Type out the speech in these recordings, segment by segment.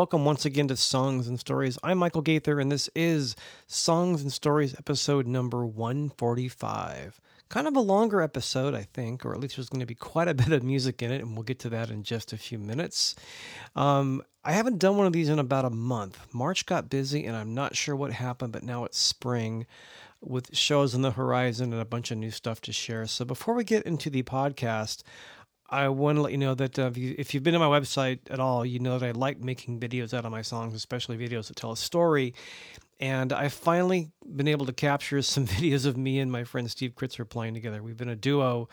Welcome once again to Songs and Stories. I'm Michael Gaither, and this is Songs and Stories episode number 145. Kind of a longer episode, I think, or at least there's going to be quite a bit of music in it, and we'll get to that in just a few minutes. Um, I haven't done one of these in about a month. March got busy, and I'm not sure what happened, but now it's spring with shows on the horizon and a bunch of new stuff to share. So before we get into the podcast, I want to let you know that uh, if, you, if you've been to my website at all, you know that I like making videos out of my songs, especially videos that tell a story. And I've finally been able to capture some videos of me and my friend Steve Kritzer playing together. We've been a duo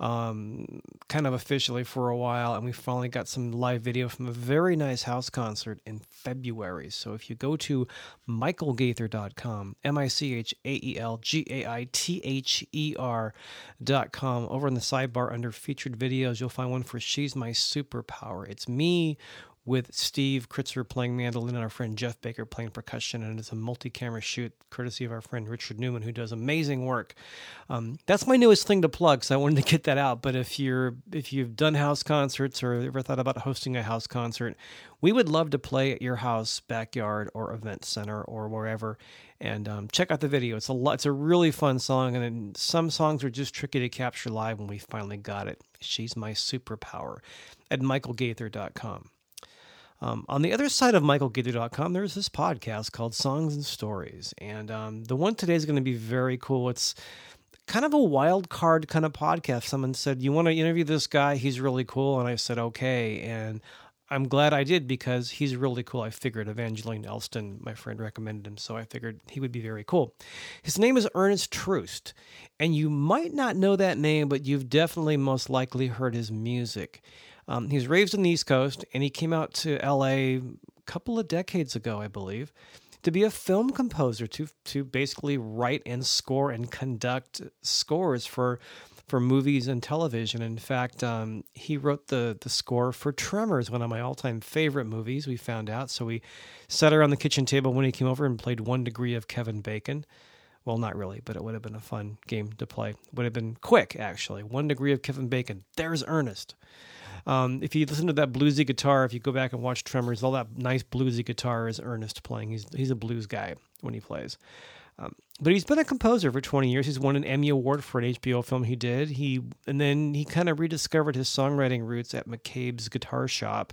um, kind of officially for a while, and we finally got some live video from a very nice house concert in February. So if you go to michaelgaither.com, M I C H A E L G A I T H E R.com, over in the sidebar under featured videos, you'll find one for She's My Superpower. It's me with Steve Kritzer playing mandolin and our friend Jeff Baker playing percussion. And it's a multi camera shoot courtesy of our friend Richard Newman, who does amazing work. Um, that's my newest thing to plug, so I wanted to get that out. But if you're if you've done house concerts or ever thought about hosting a house concert, we would love to play at your house, backyard, or event center or wherever. And um, check out the video. It's a lot, it's a really fun song, and some songs are just tricky to capture live when we finally got it. She's my superpower at michaelgaither.com. Um, on the other side of michaelgaither.com, there's this podcast called Songs and Stories. And um, the one today is going to be very cool. It's kind of a wild card kind of podcast. Someone said, You want to interview this guy? He's really cool. And I said, Okay. And I'm glad I did because he's really cool. I figured Evangeline Elston, my friend, recommended him, so I figured he would be very cool. His name is Ernest Troost, and you might not know that name, but you've definitely most likely heard his music. Um, he was raised on the East Coast, and he came out to LA a couple of decades ago, I believe, to be a film composer to to basically write and score and conduct scores for for movies and television. In fact, um, he wrote the the score for Tremors, one of my all time favorite movies. We found out, so we sat around the kitchen table when he came over and played One Degree of Kevin Bacon. Well, not really, but it would have been a fun game to play. Would have been quick, actually. One Degree of Kevin Bacon. There's Ernest. Um, if you listen to that bluesy guitar, if you go back and watch Tremors, all that nice bluesy guitar is Ernest playing. He's he's a blues guy when he plays. Um, but he's been a composer for 20 years. He's won an Emmy Award for an HBO film he did. He and then he kind of rediscovered his songwriting roots at McCabe's Guitar Shop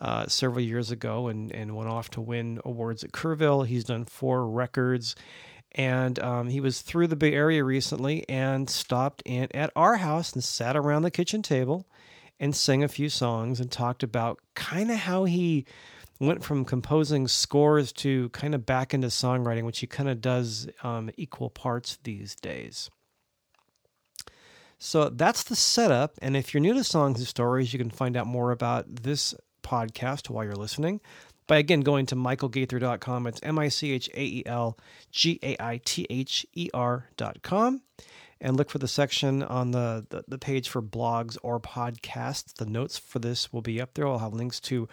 uh, several years ago, and and went off to win awards at Kerrville. He's done four records. And um, he was through the Bay Area recently and stopped in at our house and sat around the kitchen table and sang a few songs and talked about kind of how he went from composing scores to kind of back into songwriting, which he kind of does um, equal parts these days. So that's the setup. And if you're new to Songs and Stories, you can find out more about this podcast while you're listening by again going to michaelgaither.com. It's M I C H A E L G A I T H E R.com and look for the section on the, the, the, page for blogs or podcasts. The notes for this will be up there. I'll have links to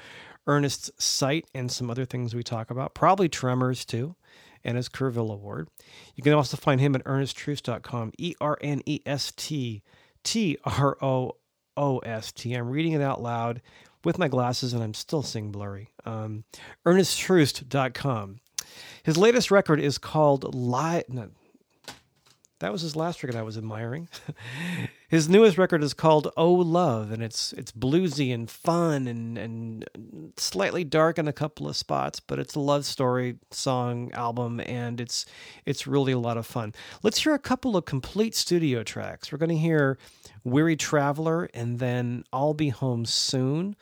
Ernest's site and some other things we talk about, probably Tremors too, and his Kerrville Award. You can also find him at ernesttroost.com, E R N E S T T R O O S T. I'm reading it out loud with my glasses and I'm still seeing blurry. Um, ernesttroost.com. His latest record is called Live. No, that was his last record I was admiring. his newest record is called Oh Love, and it's it's bluesy and fun and and slightly dark in a couple of spots, but it's a love story song album, and it's it's really a lot of fun. Let's hear a couple of complete studio tracks. We're going to hear Weary Traveler, and then I'll Be Home Soon.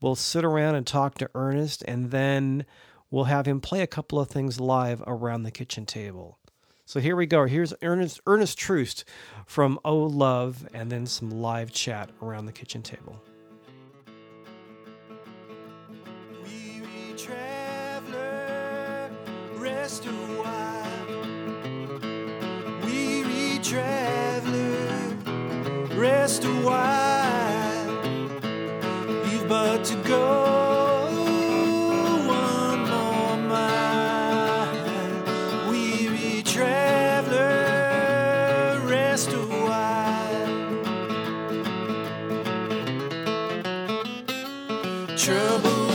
We'll sit around and talk to Ernest, and then we'll have him play a couple of things live around the kitchen table. So here we go. Here's Ernest Ernest Troost from Oh Love, and then some live chat around the kitchen table. Weary traveler, rest a while. Weary traveler, rest a while. Troubled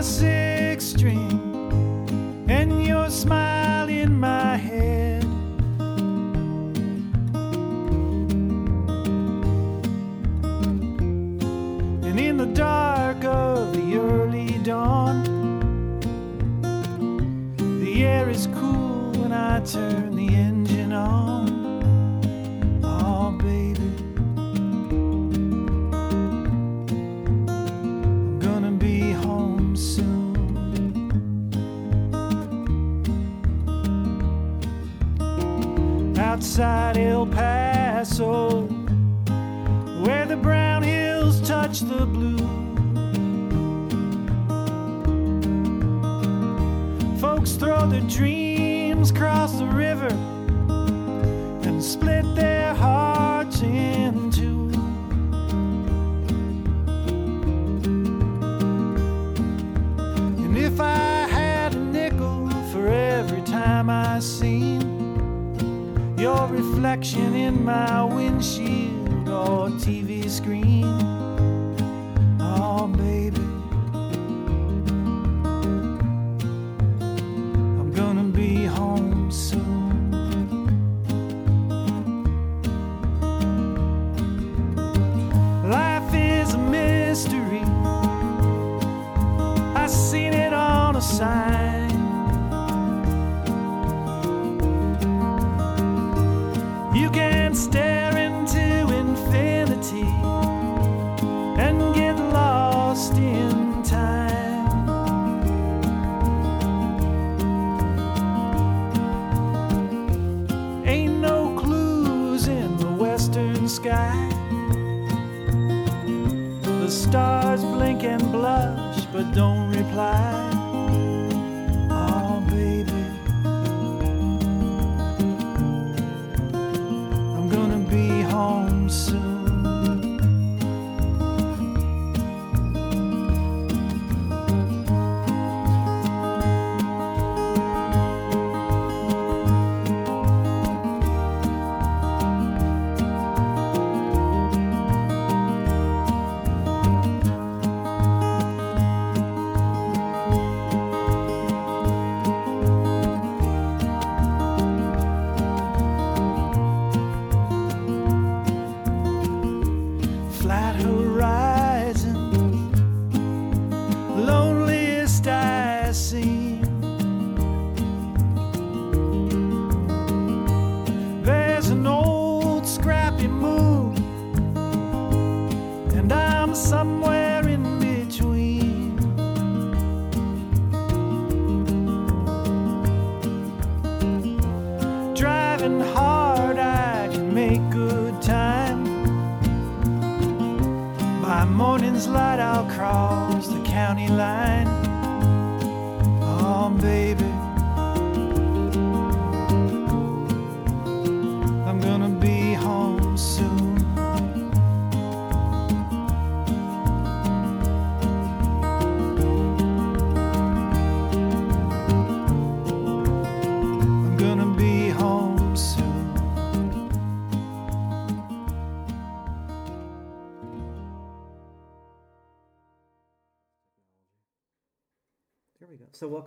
Got my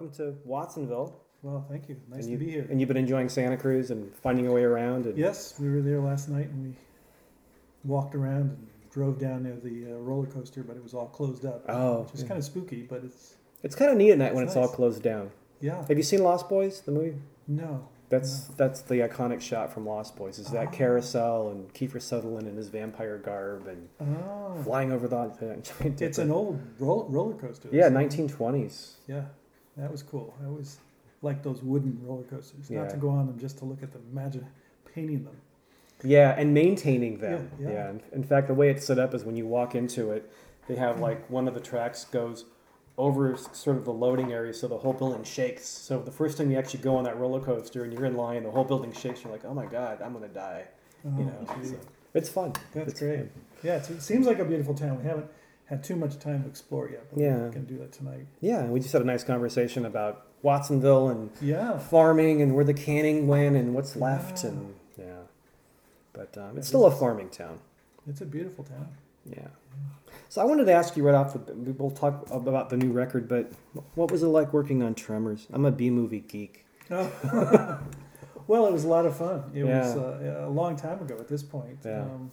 welcome to Watsonville. Well, thank you. Nice and to you, be here. And you've been enjoying Santa Cruz and finding your way around. And, Yes, we were there last night and we walked around and drove down near the uh, roller coaster, but it was all closed up. Oh, which is yeah. kind of spooky, but it's It's kind of neat at night when It's it's all closed down. yeah. Have you seen Lost Boys, the movie? No, That's that's the iconic shot from Lost Boys. Is that Oh. carousel and Kiefer Sutherland in his vampire garb and oh, flying over the giant it's an old roll, roller coaster. yeah, 1920s. Yeah, that was cool. I always like those wooden roller coasters. Not Yeah. to go on them, just to look at them. Imagine painting them. Yeah, and maintaining them. Yeah, Yeah. yeah. In, in fact, the way it's set up is when you walk into it, they have like one of the tracks goes over s- sort of the loading area, so the whole building shakes. So the first time you actually go on that roller coaster and you're in line, the whole building shakes. You're like, oh my god, I'm gonna die. Oh, You know, gee. so it's fun. That's It's great. fun. Yeah, it's, it seems like a beautiful town. We haven't had too much time to explore yet, but Yeah. going to do that tonight. Yeah, and we just had a nice conversation about Watsonville and Yeah. farming and where the canning went and what's left Yeah. and yeah. But um, Yeah, it's still a farming town. It's a beautiful town. Yeah. So I wanted to ask you right off the we'll talk about the new record, but what was it like working on Tremors? I'm a B movie geek. Oh. well, it was a lot of fun. It was uh, a long time ago at this point. Yeah. Um,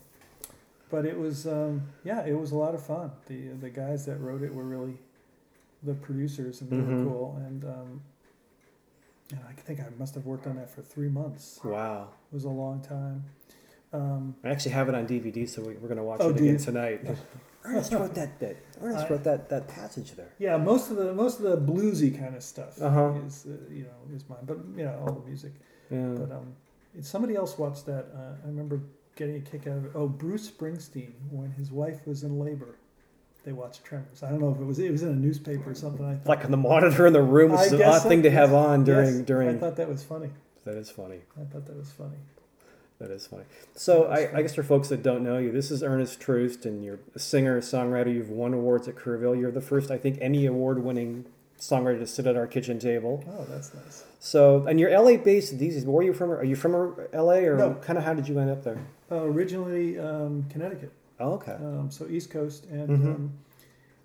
but it was, um, yeah, it was a lot of fun. The the guys that wrote it were really the producers, and they Mhm. were cool. And um, and I think I must have worked on that for three months. Wow. It was a long time. Um, I actually have it on DVD, so we, we're going to watch Oh, it again tonight. Ernest wrote that bit. Ernest I- wrote that, that passage there. yeah, most of the most of the bluesy kind of stuff Uh-huh. is uh, you know is mine, but you know all the music. Yeah. But um, somebody else watched that. Uh, I remember getting a kick out of it. Oh, Bruce Springsteen, when his wife was in labor, they watched Tremors. I don't know if it was it was in a newspaper or something. I thought, Like on the monitor in the room, which I is an odd so, thing to have on during yes, during. I thought that was funny. that is funny. I thought that was funny. That is funny. So That is I, I guess for folks that don't know you, this is Ernest Troost, and you're a singer, songwriter. You've won awards at Kerrville. You're the first, I think, any award-winning songwriter to sit at our kitchen table. Oh, that's nice. So, and you're LA based these days. Where are you from? Are you from LA, or No. kind of how did you end up there? Uh, originally um, Connecticut, Oh, okay. um, so East Coast, and Mhm. um,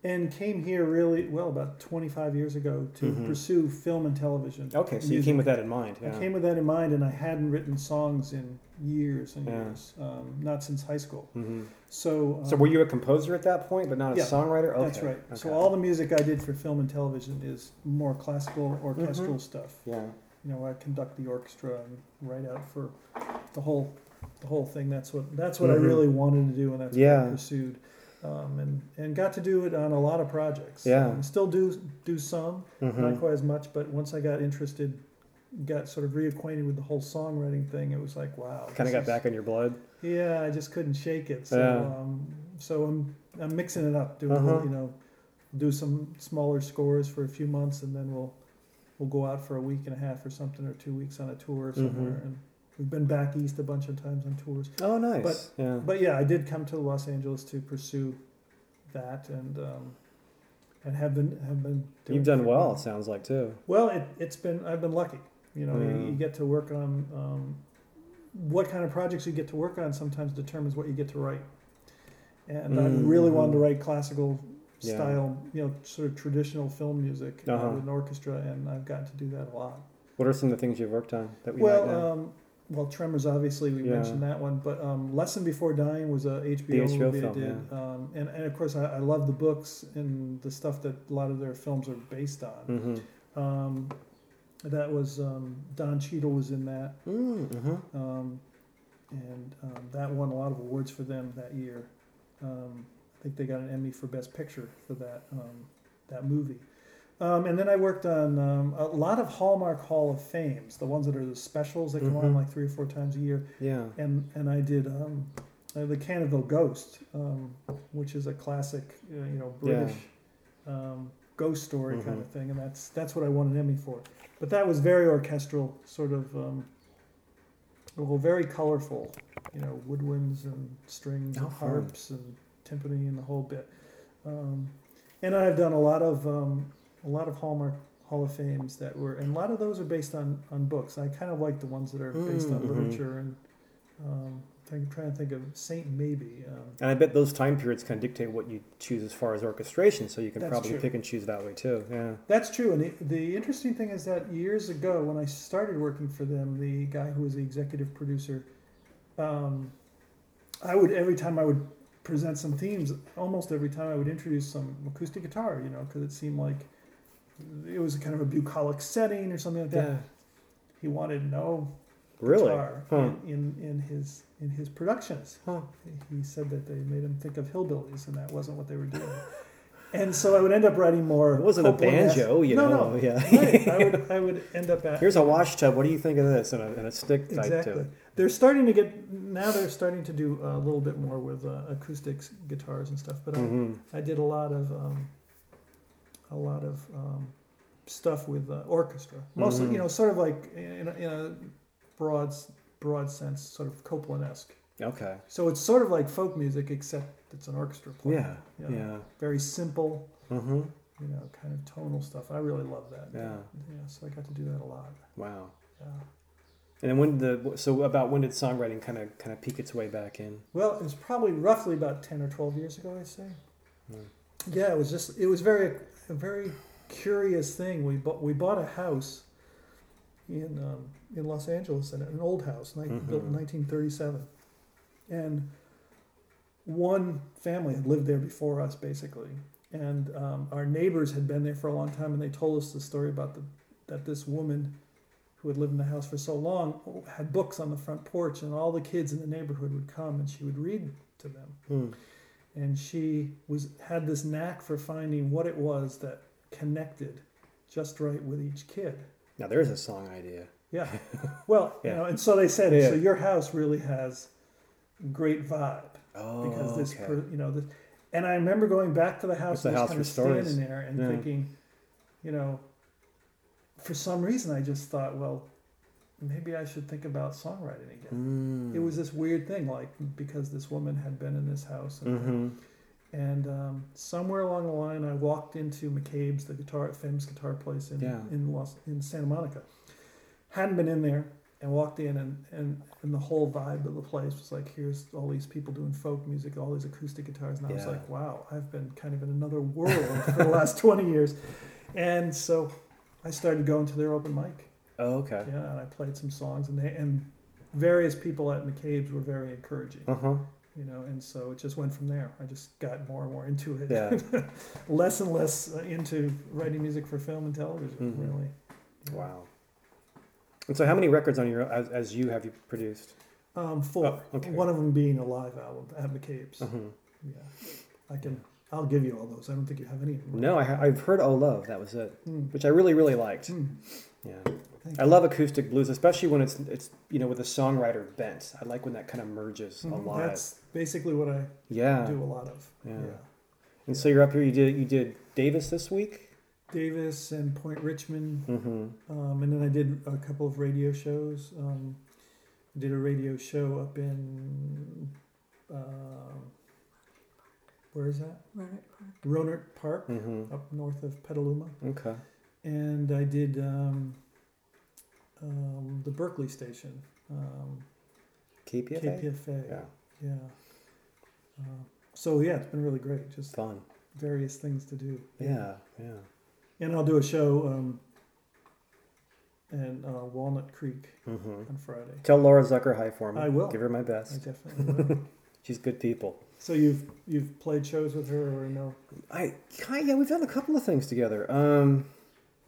and came here really well about 25 years ago to Mhm. pursue film and television. Okay, so you came with that in mind. I came with that in mind, and I hadn't written songs in years and Yeah. years, um, not since high school. hmm So, um, So were you a composer at that point, but not a yeah, songwriter? Okay. That's right. So all the music I did for film and television is more classical orchestral Mhm. stuff. Yeah. You know, I conduct the orchestra and write out for the whole the whole thing. That's what that's what Mhm. I really wanted to do, and that's what Yeah. I pursued. Um, and and got to do it on a lot of projects. Yeah. Um, still do do some, hmm not quite as much, but once I got interested, got sort of reacquainted with the whole songwriting thing, it was like, wow. Kind of got is- back in your blood. Yeah, I just couldn't shake it. So, Yeah. um, so I'm I'm mixing it up, doing Uh-huh. you know, do some smaller scores for a few months, and then we'll we'll go out for a week and a half or something, or two weeks on a tour somewhere. Mhm. And we've been back east a bunch of times on tours. Oh, nice. But- yeah. But yeah, I did come to Los Angeles to pursue that, and um, and have been have been. You've done well. It sounds like too. Well, it, it's been I've been lucky. You know, Yeah. you, you get to work on um, what kind of projects you get to work on. Sometimes determines what you get to write. And I really wanted to Mhm. write classical Yeah. style, you know, sort of traditional film music uh, Uh-huh. with an orchestra, and I've gotten to do that a lot. What are some of the things you've worked on that we might know? Well, um, well, Tremors obviously we Yeah. mentioned that one, but um, Lesson Before Dying was a HBO, HBO movie film, I did, um, and and of course I, I love the books and the stuff that a lot of their films are based on. mm-hmm. That was um, Don Cheadle was in that, Mm-hmm. um, and um, that won a lot of awards for them that year. Um, I think they got an Emmy for Best Picture for that um, that movie. Um, and then I worked on um, a lot of Hallmark Hall of Fames, the ones that are the specials that come on Mhm. like three or four times a year. Yeah. And and I did um, uh, the Canterville Ghost, um, which is a classic, uh, you know, British um, ghost story kind Mhm. of thing, and that's that's what I won an Emmy for. But that was very orchestral, sort of, um, well, very colorful, you know, woodwinds and strings and fun. harps and timpani and the whole bit. Um, and I've done a lot of um, a lot of Hallmark Hall of Fames that were, and a lot of those are based on on books. I kind of like the ones that are based on Mm, mhm. literature and. Um, I'm trying to think of Saint Maybe. Um, And I bet those time periods kind of dictate what you choose as far as orchestration, so you can probably true. pick and choose that way too. Yeah. That's true. And the, the interesting thing is that years ago, when I started working for them, the guy who was the executive producer, um, I would every time I would present some themes, almost every time I would introduce some acoustic guitar, you know, because it seemed like it was kind of a bucolic setting or something like that. He wanted no Really? guitar Huh. in, in, in his in his productions. Huh. He said that they made him think of hillbillies, and that wasn't what they were doing. and so I would end up writing more. It wasn't a banjo, you no, know. No, Yeah. right. I would I would end up at Here's a wash tub. What do you think of this? And a, and a stick to exactly. it. They're starting to get now. They're starting to do a little bit more with uh, acoustics, guitars, and stuff. But hmm I, I did a lot of um, a lot of um, stuff with uh, orchestra. Mostly, Mhm. you know, sort of like in a, in a broad broad sense, sort of Copland-esque. Okay. So it's sort of like folk music, except it's an orchestra playing. Yeah. you know, Yeah. Very simple, Mm-hmm. you know, kind of tonal stuff. I really love that. Yeah. Yeah. So I got to do that a lot. Wow. Yeah. And then when the so about when did songwriting kind of kind of peek its way back in? Well, it was probably roughly about ten or twelve years ago, I'd say. Hmm. Yeah, it was just it was very a very curious thing. We bought we bought a house in um, in Los Angeles, in an old house, built in Mhm. 1937, and one family had lived there before us, basically. And um, our neighbors had been there for a long time, and they told us the story about the that this woman who had lived in the house for so long had books on the front porch, and all the kids in the neighborhood would come, and she would read to them Hmm. and she was had this knack for finding what it was that connected just right with each kid. Now there's a song idea. Yeah. Well, Yeah. you know, and so they said, Yeah. so your house really has great vibe Oh, because this, okay. per, you know, this, and I remember going back to the house the and house kind of stories. standing there and Yeah. thinking, you know, for some reason I just thought, well, maybe I should think about songwriting again. Mm. It was this weird thing, like because this woman had been in this house, and, Mm-hmm. And um, somewhere along the line, I walked into McCabe's, the guitar, famous guitar place in Yeah. in Los, in Santa Monica. Hadn't been in there, and walked in, and, and and the whole vibe of the place was like, here's all these people doing folk music, all these acoustic guitars, and I was like, wow, I've been kind of in another world for the last twenty years, and so I started going to their open mic. Oh, okay. Yeah, and I played some songs, and they, and various people at McCabe's were very encouraging, Uh huh. You know, and so it just went from there. I just got more and more into it. Yeah. less and less uh, into writing music for film and television, Mhm. really. Wow. And so, how many records on your as, as you have you produced? Um, four. Oh, okay. One of them being a live album at McCabe's. Mhm. Yeah, I can. I'll give you all those. I don't think you have any of them. No, I, ha- I've heard "Oh Love." That was it, Mm. which I really, really liked. Mm. Yeah, Thank I you. love acoustic blues, especially when it's it's you know with a songwriter bent. I like when that kind of merges a Mhm. lot. That's basically what I yeah. do a lot of. Yeah. yeah. And so you're up here. You did you did Davis this week. Davis and Point Richmond, Mm-hmm. um, and then I did a couple of radio shows. Um, I did a radio show up in um where is that? Rohnert Park, Mm-hmm. up north of Petaluma, Okay. and I did um, um, the Berkeley station, um, KPFA. KPFA. Yeah. Yeah. Uh, so yeah, it's been really great. Just Fun. various things to do. Yeah. Yeah. And I'll do a show um, in uh, Walnut Creek Mm-hmm. on Friday. Tell Laura Zucker hi for me. I will. Give her my best. I definitely will. She's good people. so you've you've played shows with her or no? I yeah, we've done a couple of things together. Um,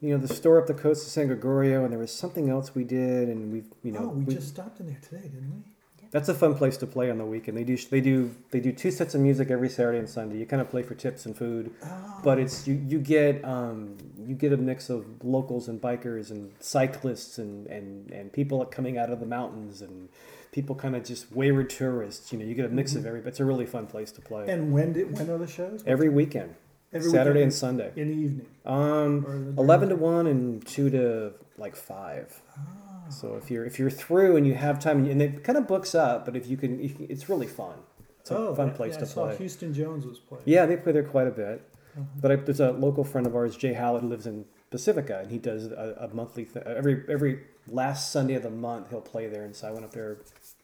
you know, the store up the coast of San Gregorio, and there was something else we did, and we've you know, oh, we, we- just stopped in there today, didn't we? That's a fun place to play on the weekend. They do they do they do two sets of music every Saturday and Sunday. You kind of play for tips and food, Oh. but it's you you get um, you get a mix of locals and bikers and cyclists and and and people coming out of the mountains and people kind of just wayward tourists. You know, you get a mix of every. It's a really fun place to play. Mm-hmm. And when did when are the shows? every weekend, Every Saturday and Sunday. in the evening. Um, eleven to one and two to like five. Ah. So if you're if you're through and you have time and it kind of books up, but if you can, if- it's really fun. It's a oh, fun place yeah, to I play. Houston Jones was playing. Yeah, they play there quite a bit. Uh-huh. But I, there's a local friend of ours, Jay Hallett, who lives in Pacifica, and he does a, a monthly th- every every last Sunday of the month he'll play there. And so I went up there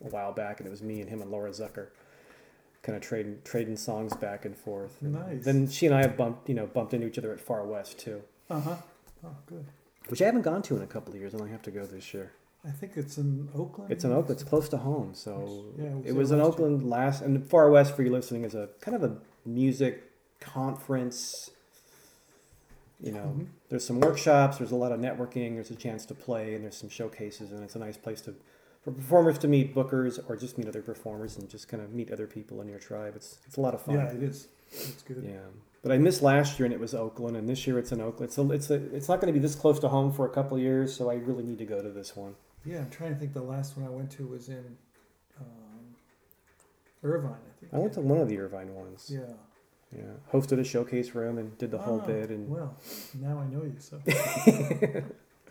a while back, and it was me and him and Laura Zucker, kind of trading trading songs back and forth. And Nice. Then she and I have bumped you know bumped into each other at Far West too, Uh huh. Oh, good. which I haven't gone to in a couple of years, and I have to go this year. I think it's in Oakland. It's in Oakland. It's close to home, so Yeah, it was it was in last year. Oakland last and Far West for you listening is a kind of a music conference. You know, Mhm. there's some workshops, there's a lot of networking, there's a chance to play, and there's some showcases, and it's a nice place to for performers to meet bookers or just meet other performers and just kind of meet other people in your tribe. It's it's a lot of fun. Yeah, it is. It's good. Yeah. But I missed last year and it was Oakland, and this year it's in Oakland. So it's a, it's not going to be this close to home for a couple of years, so I really need to go to this one. Yeah, I'm trying to think. The last one I went to was in um, Irvine, I think. I went to one of the Irvine ones. Yeah. Yeah, hosted a showcase room and did the whole Ah, bit, and well, now I know you. So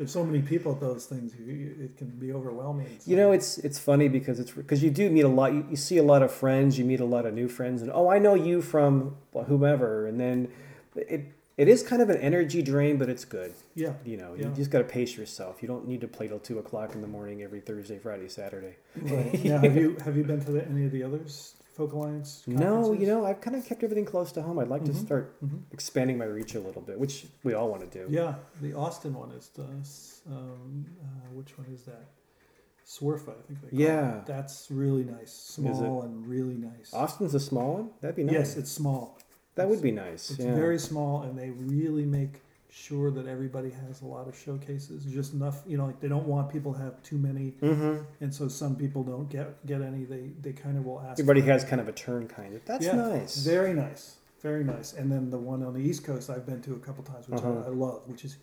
there's so many people at those things. You, it can be overwhelming. you know it's it's funny because it's because you do meet a lot. You, you see a lot of friends, you meet a lot of new friends, and oh, I know you from whomever, and then it it is kind of an energy drain, but it's good. Yeah. You know, you just got to pace yourself. You don't need to play till two o'clock in the morning every Thursday, Friday, Saturday. Right. Now, have you have you been to the, any of the others Folk Alliance? No, you know, I've kind of kept everything close to home. I'd like to Mhm. start Mhm. expanding my reach a little bit, which we all want to do. Yeah, the Austin one is the um, uh, which one is that? Swerfa, I think they call Yeah. it. That's really nice, small and really nice. Austin's a small one. That'd be nice. Yes, it's small. that would be nice. It's yeah. very small, and they really make sure that everybody has a lot of showcases. Just enough, you know, like they don't want people to have too many, Mm-hmm. and so some people don't get get any. They they kind of will ask. Everybody has kind of a turn, kind of. That's Yeah, nice. Very nice, very nice. And then the one on the East Coast I've been to a couple times, which Uh-huh. I, I love, which is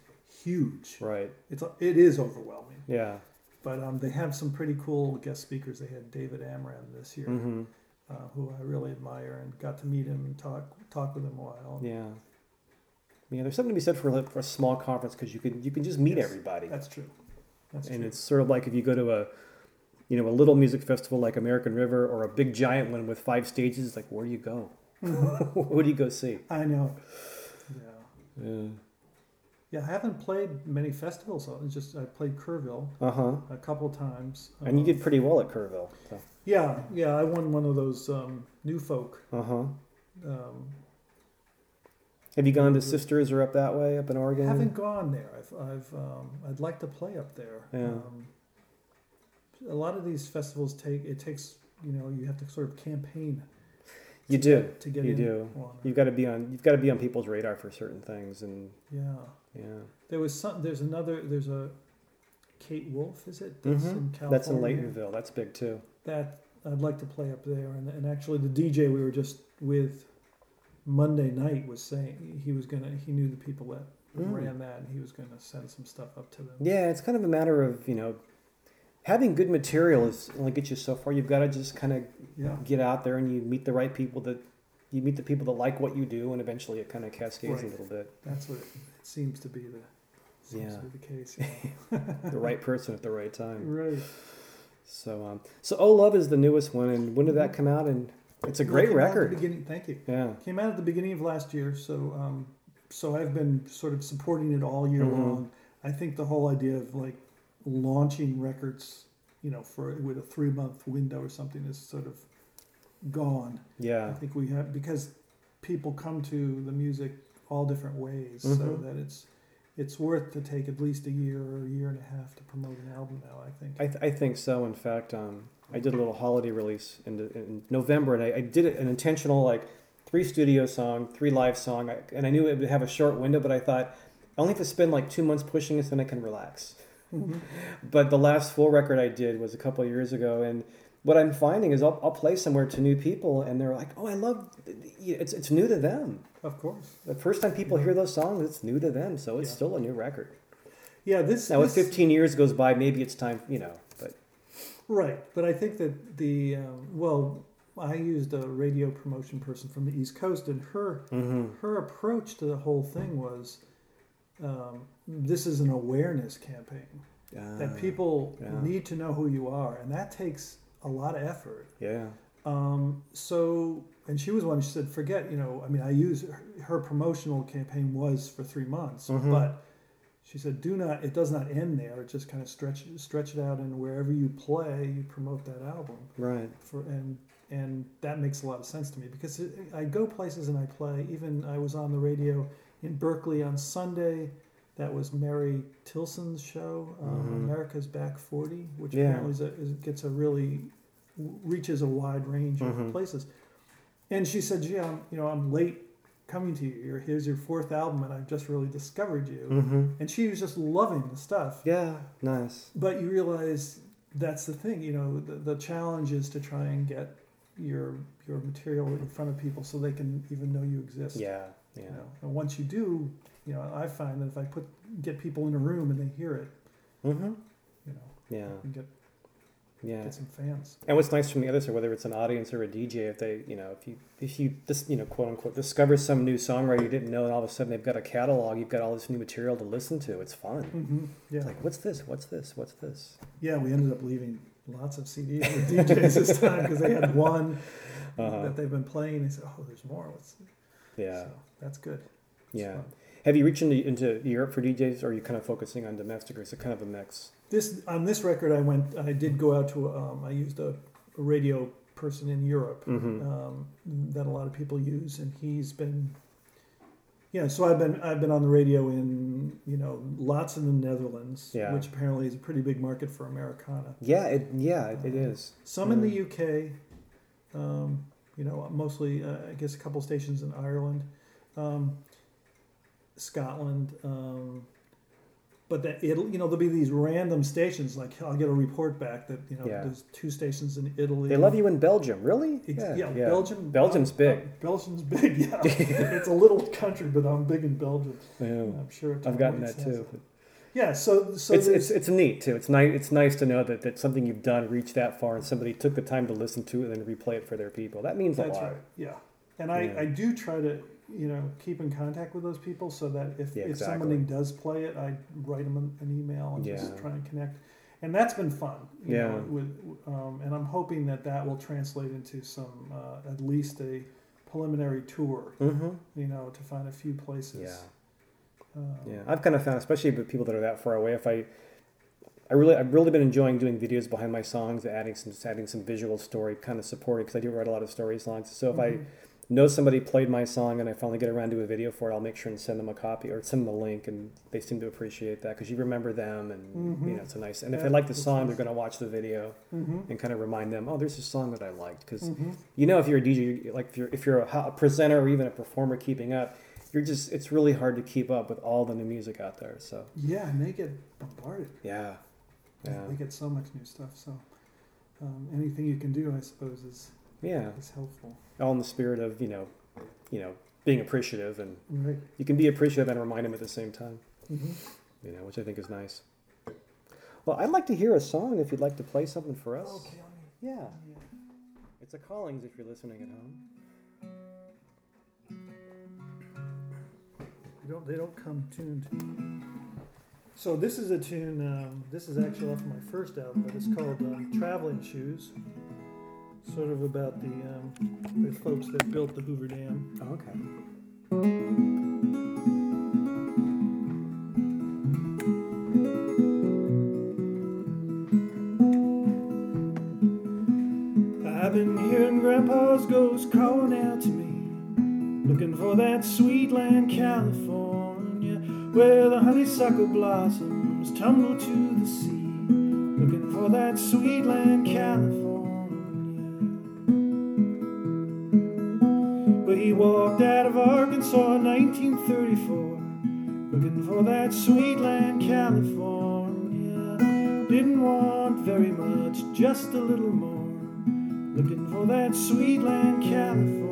huge. right. It's it is overwhelming. Yeah. but um, they have some pretty cool guest speakers. They had David Amram this year, hmm uh, who I really admire, and got to meet him and talk talk with him a while. Yeah. Yeah, there's something to be said for, a- for a small conference because you can you can just meet Yes, everybody, That's true. That's and true. it's sort of like if you go to a, you know, a little music festival like American River or a big giant one with five stages. It's like where do you go? what do you go see? I know. Yeah. Yeah. Yeah, I haven't played many festivals. so It's just I played Kerrville Uh huh. a couple times. And you Um, did pretty well at Kerrville. So. Yeah, yeah. I won one of those um, new folk. Uh huh. Um, Have you gone to Sisters or up that way, up in Oregon? I haven't gone there. I've, I've um, I'd like to play up there. Yeah. Um, a lot of these festivals take it takes you know you have to sort of campaign. You do. get- to get You in do. You've got to be on. You've got to be on people's radar for certain things, and Yeah. yeah, There was some. There's another. There's a Kate Wolf. Is it? That's Mhm. in California. that's in Laytonville. That's big too. That I'd like to play up there. And, and actually, the DJ we were just with Monday night was saying he was gonna. He knew the people that Mm. ran that, and he was gonna send some stuff up to them. Yeah, it's kind of a matter of you know, having good material is only gets you so far. You've got to just kind of Yeah. get out there and you meet the right people that you meet the people that like what you do, and eventually it kind of cascades a little bit. That's what it, it seems to be the. Seems Yeah. to be the case. Yeah. the right person at the right time. right. So, um, so Oh Love is the newest one, and when did that come out? And it's a great came out the record. beginning, thank you. Yeah. Came out at the beginning of last year, so um, so I've been sort of supporting it all year Mhm. long. I think the whole idea of like launching records, you know, for with a three month window or something is sort of gone. Yeah, I think we have because people come to the music all different ways, so Mhm. that it's it's worth to take at least a year or a year and a half to promote an album now. I think. I, th- I think so. In fact, um, I did a little holiday release in, the, in November, and I, I did an intentional like three studio song, three live song, I, and I knew it would have a short window, but I thought I only have to spend like two months pushing this, then I can relax. Mhm. But the last full record I did was a couple of years ago, and what I'm finding is I'll, I'll play somewhere to new people, and they're like, "Oh, I love it's it's new to them." Of course. The first time people hear those songs, it's new to them, so it's Yeah. still a new record. Yeah. This. Now, if 15 years goes by, maybe it's time, you know. Right, but I think that the um, well, I used a radio promotion person from the East Coast, and her her approach to the whole thing was, um, this is an awareness campaign that people Ah, yeah. need to know who you are, and that takes a lot of effort. yeah, Um, so, and she was one. She said, "Forget, you know. I mean, I use her, her promotional campaign was for three months, Mhm. but." She said, "Do not. It does not end there. It just kind of stretch stretch it out, and wherever you play, you promote that album right. for and and that makes a lot of sense to me because it, I go places and I play. Even I was on the radio in Berkeley on Sunday. That was Mary Tilson's show, um, Mhm. America's Back Forty, which Yeah. apparently is a, is, gets a really reaches a wide range Mhm. of places. And she said, "Gee, I'm you know I'm late coming to you. Here's your fourth album, and I've just really discovered you." Mm-hmm. And she was just loving the stuff. Yeah, nice. But you realize that's the thing, you know, the, the challenge is to try and get your your material in front of people so they can even know you exist. Yeah, yeah. You know, and once you do, you know, I find that if I put get people in a room and they hear it, Mm-hmm. you know, Yeah, get yeah. get some fans. And what's nice from the other side, whether it's an audience or a DJ, if they, you know, if you, if you, this, you know, quote unquote, discover some new songwriter you didn't know, and all of a sudden they've got a catalog, you've got all this new material to listen to. It's fun. Mm-hmm. Yeah, It's like, what's this? What's this? What's this? yeah. We ended up leaving lots of CDs with DJs this time because they had one Uh-huh. that they've been playing. They said, "Oh, there's more." Let's. Yeah, So that's good. It's yeah. fun. Have you reached into, into Europe for DJs, or are you kind of focusing on domestic, or is it kind of a mix? This on this record, I went. I did go out to. Um, I used a, a radio person in Europe Mhm. um, that a lot of people use, and he's been. Yeah, so I've been I've been on the radio in you know lots in the Netherlands, Yeah. which apparently is a pretty big market for Americana. Yeah, it, yeah, it, it is. Some in the UK, um, you know, mostly uh, I guess a couple stations in Ireland, um, Scotland. Um, but that it'll you know there'll be these random stations like I'll get a report back that you know Yeah. there's two stations in Italy. They love you in Belgium, really? Ex- Yeah, Belgium. Belgium's uh, big. uh, Belgium's big. Yeah, it's a little country, but I'm big in Belgium. Yeah. I'm sure. I've gotten that too. yeah. So so it's, it's it's neat too. It's nice. It's nice to know that, that something you've done reached that far, and somebody took the time to listen to it and then replay it for their people. That means a That's lot. right. Yeah, and I, Yeah. I do try to you know keep in contact with those people so that if, Yeah, if exactly. somebody does play it, I write them an, an email and Yeah. just try and connect. And that's been fun. you Yeah. know, with um, and I'm hoping that that will translate into some uh, at least a preliminary tour. Mm-hmm. You know, to find a few places. Yeah. Um, Yeah, I've kind of found, especially with people that are that far away, if I, I really, I've really been enjoying doing videos behind my songs, adding some, adding some visual story, kind of supporting because I do write a lot of story songs. So if Mhm. I know somebody played my song and I finally get around to a video for it, I'll make sure and send them a copy or send them a link, and they seem to appreciate that because you remember them, and Mhm. you know it's a nice. And if they like the song, nice. they're going to watch the video Mhm. and kind of remind them, oh, there's a song that I liked because Mhm. you know if you're a DJ, like if you're if you're a, a presenter or even a performer keeping up, you're just it's really hard to keep up with all the new music out there. So Yeah, and they get bombarded. yeah, yeah, They get so much new stuff. So um, anything you can do, I suppose, is yeah. is helpful. All in the spirit of you know, you know, being appreciative, and Right. you can be appreciative and remind them at the same time. hmm You know, which I think is nice. Well, I'd like to hear a song if you'd like to play something for us. Okay. Yeah, Yeah. it's a callings if you're listening at home. They don't, they don't come tuned. So this is a tune. Um, this is actually off my first album, but it's called um, "Traveling Shoes." Sort of about the um, the folks that built the Hoover Dam. Oh, okay. I've been hearing Grandpa's ghost calling out to me, looking for that sweet land, California, where the honeysuckle blossoms tumble to the sea. Looking for that sweet land, California. But he walked out of Arkansas in 1934, looking for that sweet land, California. Didn't want very much, just a little more. Looking for that sweet land, California.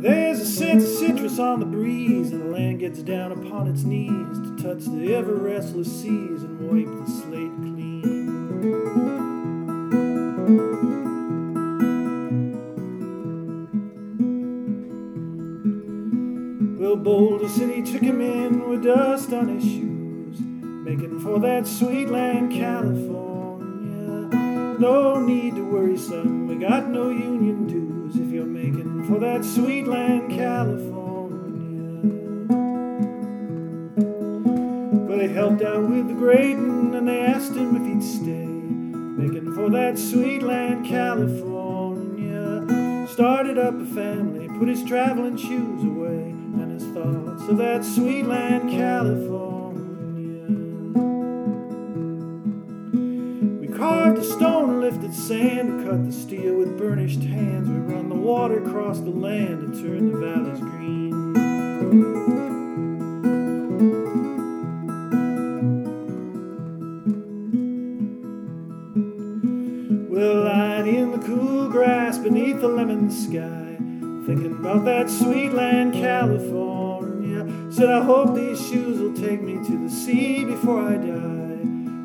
There's a scent of citrus on the breeze, and the land gets down upon its knees to touch the ever restless seas and wipe the slate dust on his shoes, making for that sweet land, California. No need to worry, son, we got no union dues if you're making for that sweet land, California. But they helped out with the grading and they asked him if he'd stay, making for that sweet land, California. Started up a family, put his traveling shoes away, of that sweet land, California. We carved the stone lifted sand, cut the steel with burnished hands. We run the water across the land and turn the valleys green. We'll lie in the cool grass beneath the lemon sky, these shoes will take me to the sea before I die,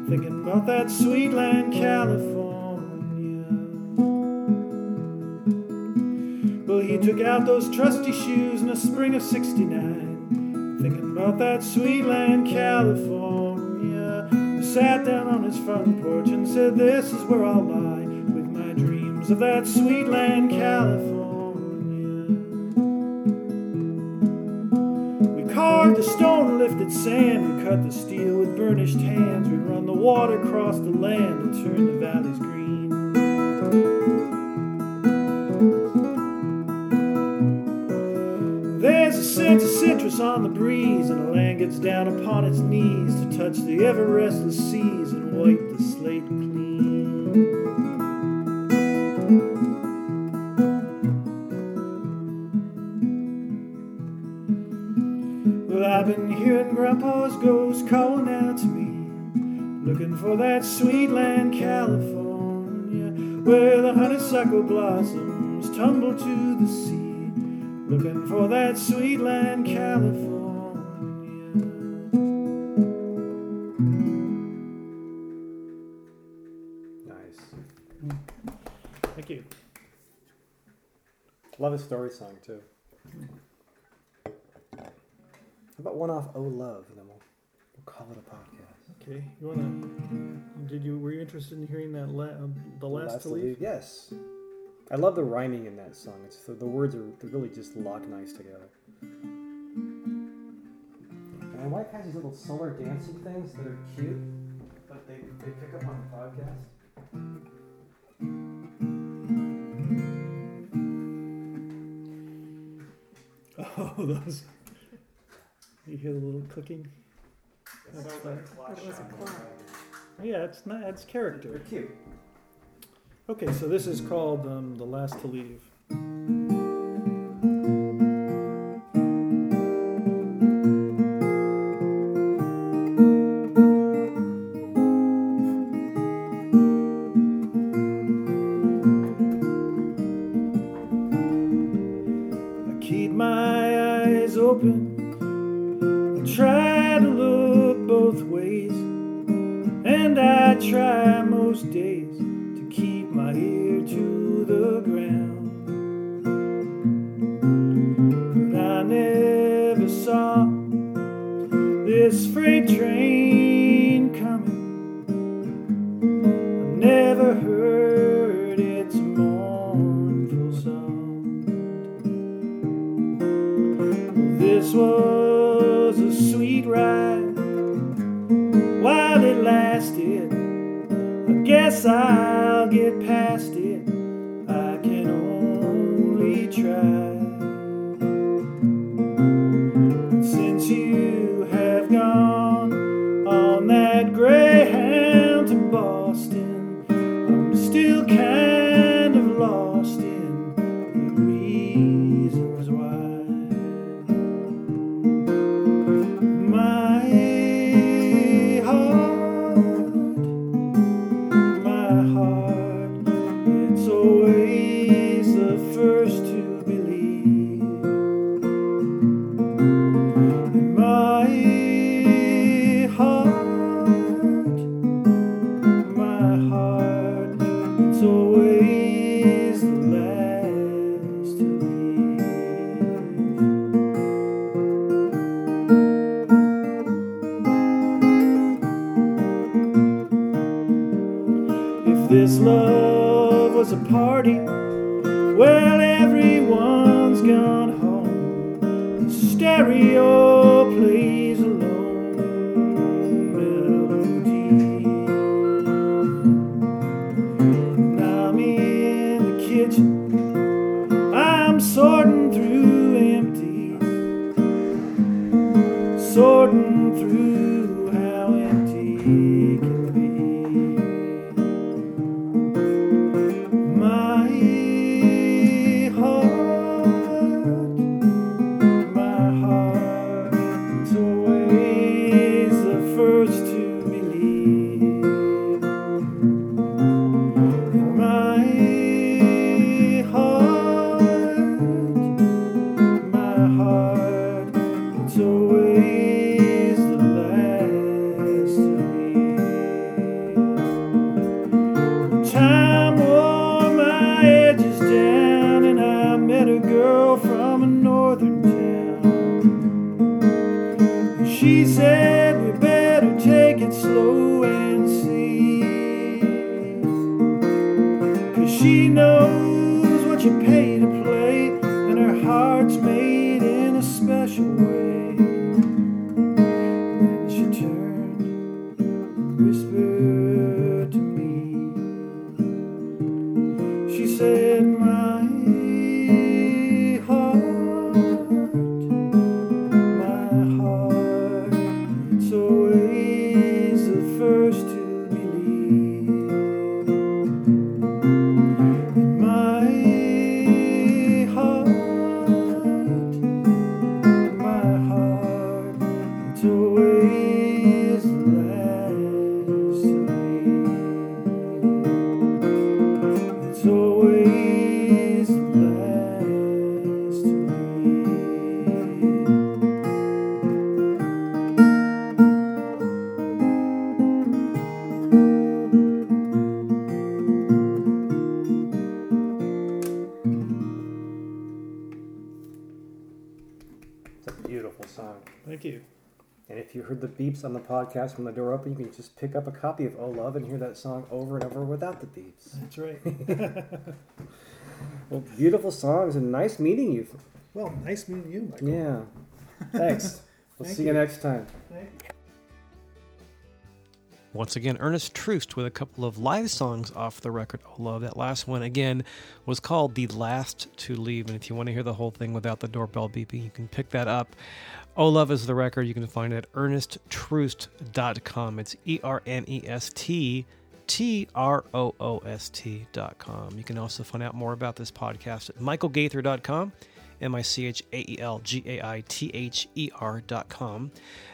thinking about that sweet land, California. Well, he took out those trusty shoes in the spring of 69, thinking about that sweet land, California. He sat down on his front porch and said, This is where I'll lie with my dreams of that sweet land, California. The stone lifted sand, we cut the steel with burnished hands, we run the water across the land and turn the valleys green. There's a scent of citrus on the breeze, and the land gets down upon its knees to touch the ever restless seas and wipe the slate clean. grandpa's ghost calling out to me, looking for that sweet land, California, where the honeysuckle blossoms tumble to the sea. Looking for that sweet land, California. Thank you. Love a story song too. How about one off "Oh Love" and then we'll, we'll call it a podcast. Okay, you wanna? Did you were you interested in hearing that? La, uh, the last, to leave. Yes. I love the rhyming in that song. It's the, the words are they really just lock nice together. And my wife has these little solar dancing things that are cute, but they, they pick up on the podcast. Oh, those. You hear the little clicking? It's That's so- like- It was a clock. Yeah, it's not. It's They're character. cute. Okay, so this is called um, the last to leave. I keep my eyes open. I try most days to keep my ear to the ground. But I never saw this freight train guess Beautiful song. Thank you. And if you heard the beeps on the podcast when the door opened, you can just pick up a copy of Oh Love and hear that song over and over without the beeps. That's right. Well, beautiful songs and nice meeting you. well, nice meeting you, Michael. Yeah. Thanks. We'll Thank see you you. next time. Once again, Ernest Troost with a couple of live songs off the record. Oh, love. That last one, again, was called The Last to Leave. And if you want to hear the whole thing without the doorbell beeping, you can pick that up. Oh, love is the record. You can find it at ernesttroost.com. It's E R N E S T T R O O S T.com. You can also find out more about this podcast at michaelgaither.com. M I C H A E L G A I T H E R dot com.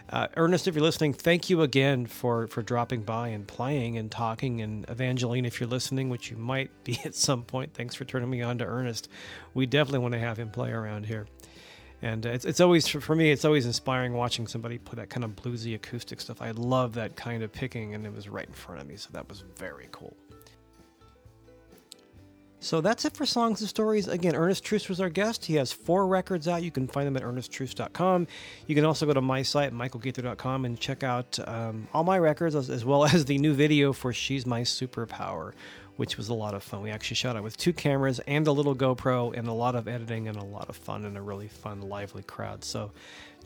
Uh, Ernest, if you're listening, thank you again for, for dropping by and playing and talking. And Evangeline, if you're listening, which you might be at some point, thanks for turning me on to Ernest. We definitely want to have him play around here. And it's, it's always, for me, it's always inspiring watching somebody play that kind of bluesy acoustic stuff. I love that kind of picking, and it was right in front of me, so that was very cool. So that's it for Songs and Stories. Again, Ernest Troost was our guest. He has four records out. You can find them at ernesttroost.com. You can also go to my site, michaelgaither.com, and check out um, all my records as, as well as the new video for She's My Superpower, which was a lot of fun. We actually shot it with two cameras and a little GoPro and a lot of editing and a lot of fun and a really fun, lively crowd. So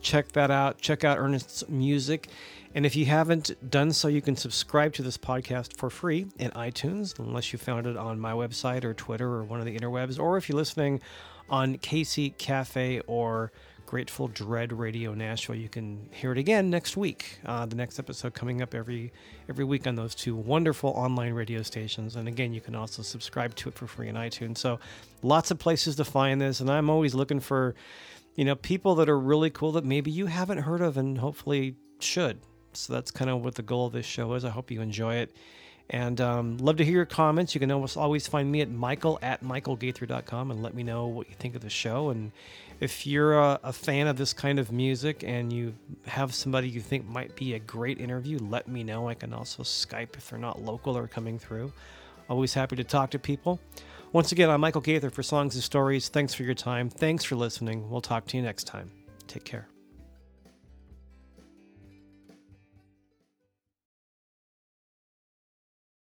check that out. Check out Ernest's music. And if you haven't done so, you can subscribe to this podcast for free in iTunes, unless you found it on my website or Twitter or one of the interwebs, or if you're listening on Casey Cafe or Grateful Dread Radio Nashville, you can hear it again next week. Uh, the next episode coming up every every week on those two wonderful online radio stations. And again, you can also subscribe to it for free in iTunes. So lots of places to find this, and I'm always looking for you know people that are really cool that maybe you haven't heard of and hopefully should. So that's kind of what the goal of this show is. I hope you enjoy it. And um, love to hear your comments. You can always always find me at michael at michaelgaither.com and let me know what you think of the show. And if you're a, a fan of this kind of music and you have somebody you think might be a great interview, let me know. I can also Skype if they're not local or coming through. Always happy to talk to people. Once again, I'm Michael Gaither for Songs and Stories. Thanks for your time. Thanks for listening. We'll talk to you next time. Take care.